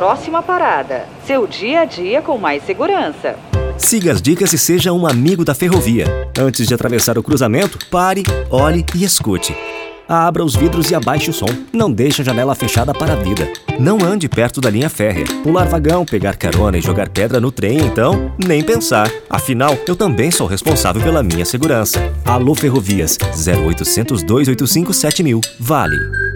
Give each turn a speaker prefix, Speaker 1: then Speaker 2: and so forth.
Speaker 1: próxima parada. Seu dia a dia com mais segurança.
Speaker 2: Siga as dicas e seja um amigo da ferrovia. Antes de atravessar o cruzamento, pare, olhe e escute. Abra os vidros e abaixe o som. Não deixe a janela fechada para a vida. Não ande perto da linha férrea. Pular vagão, pegar carona e jogar pedra no trem, então, nem pensar. Afinal, eu também sou responsável pela minha segurança. Alô Ferrovias, 0800 285 7000. Vale.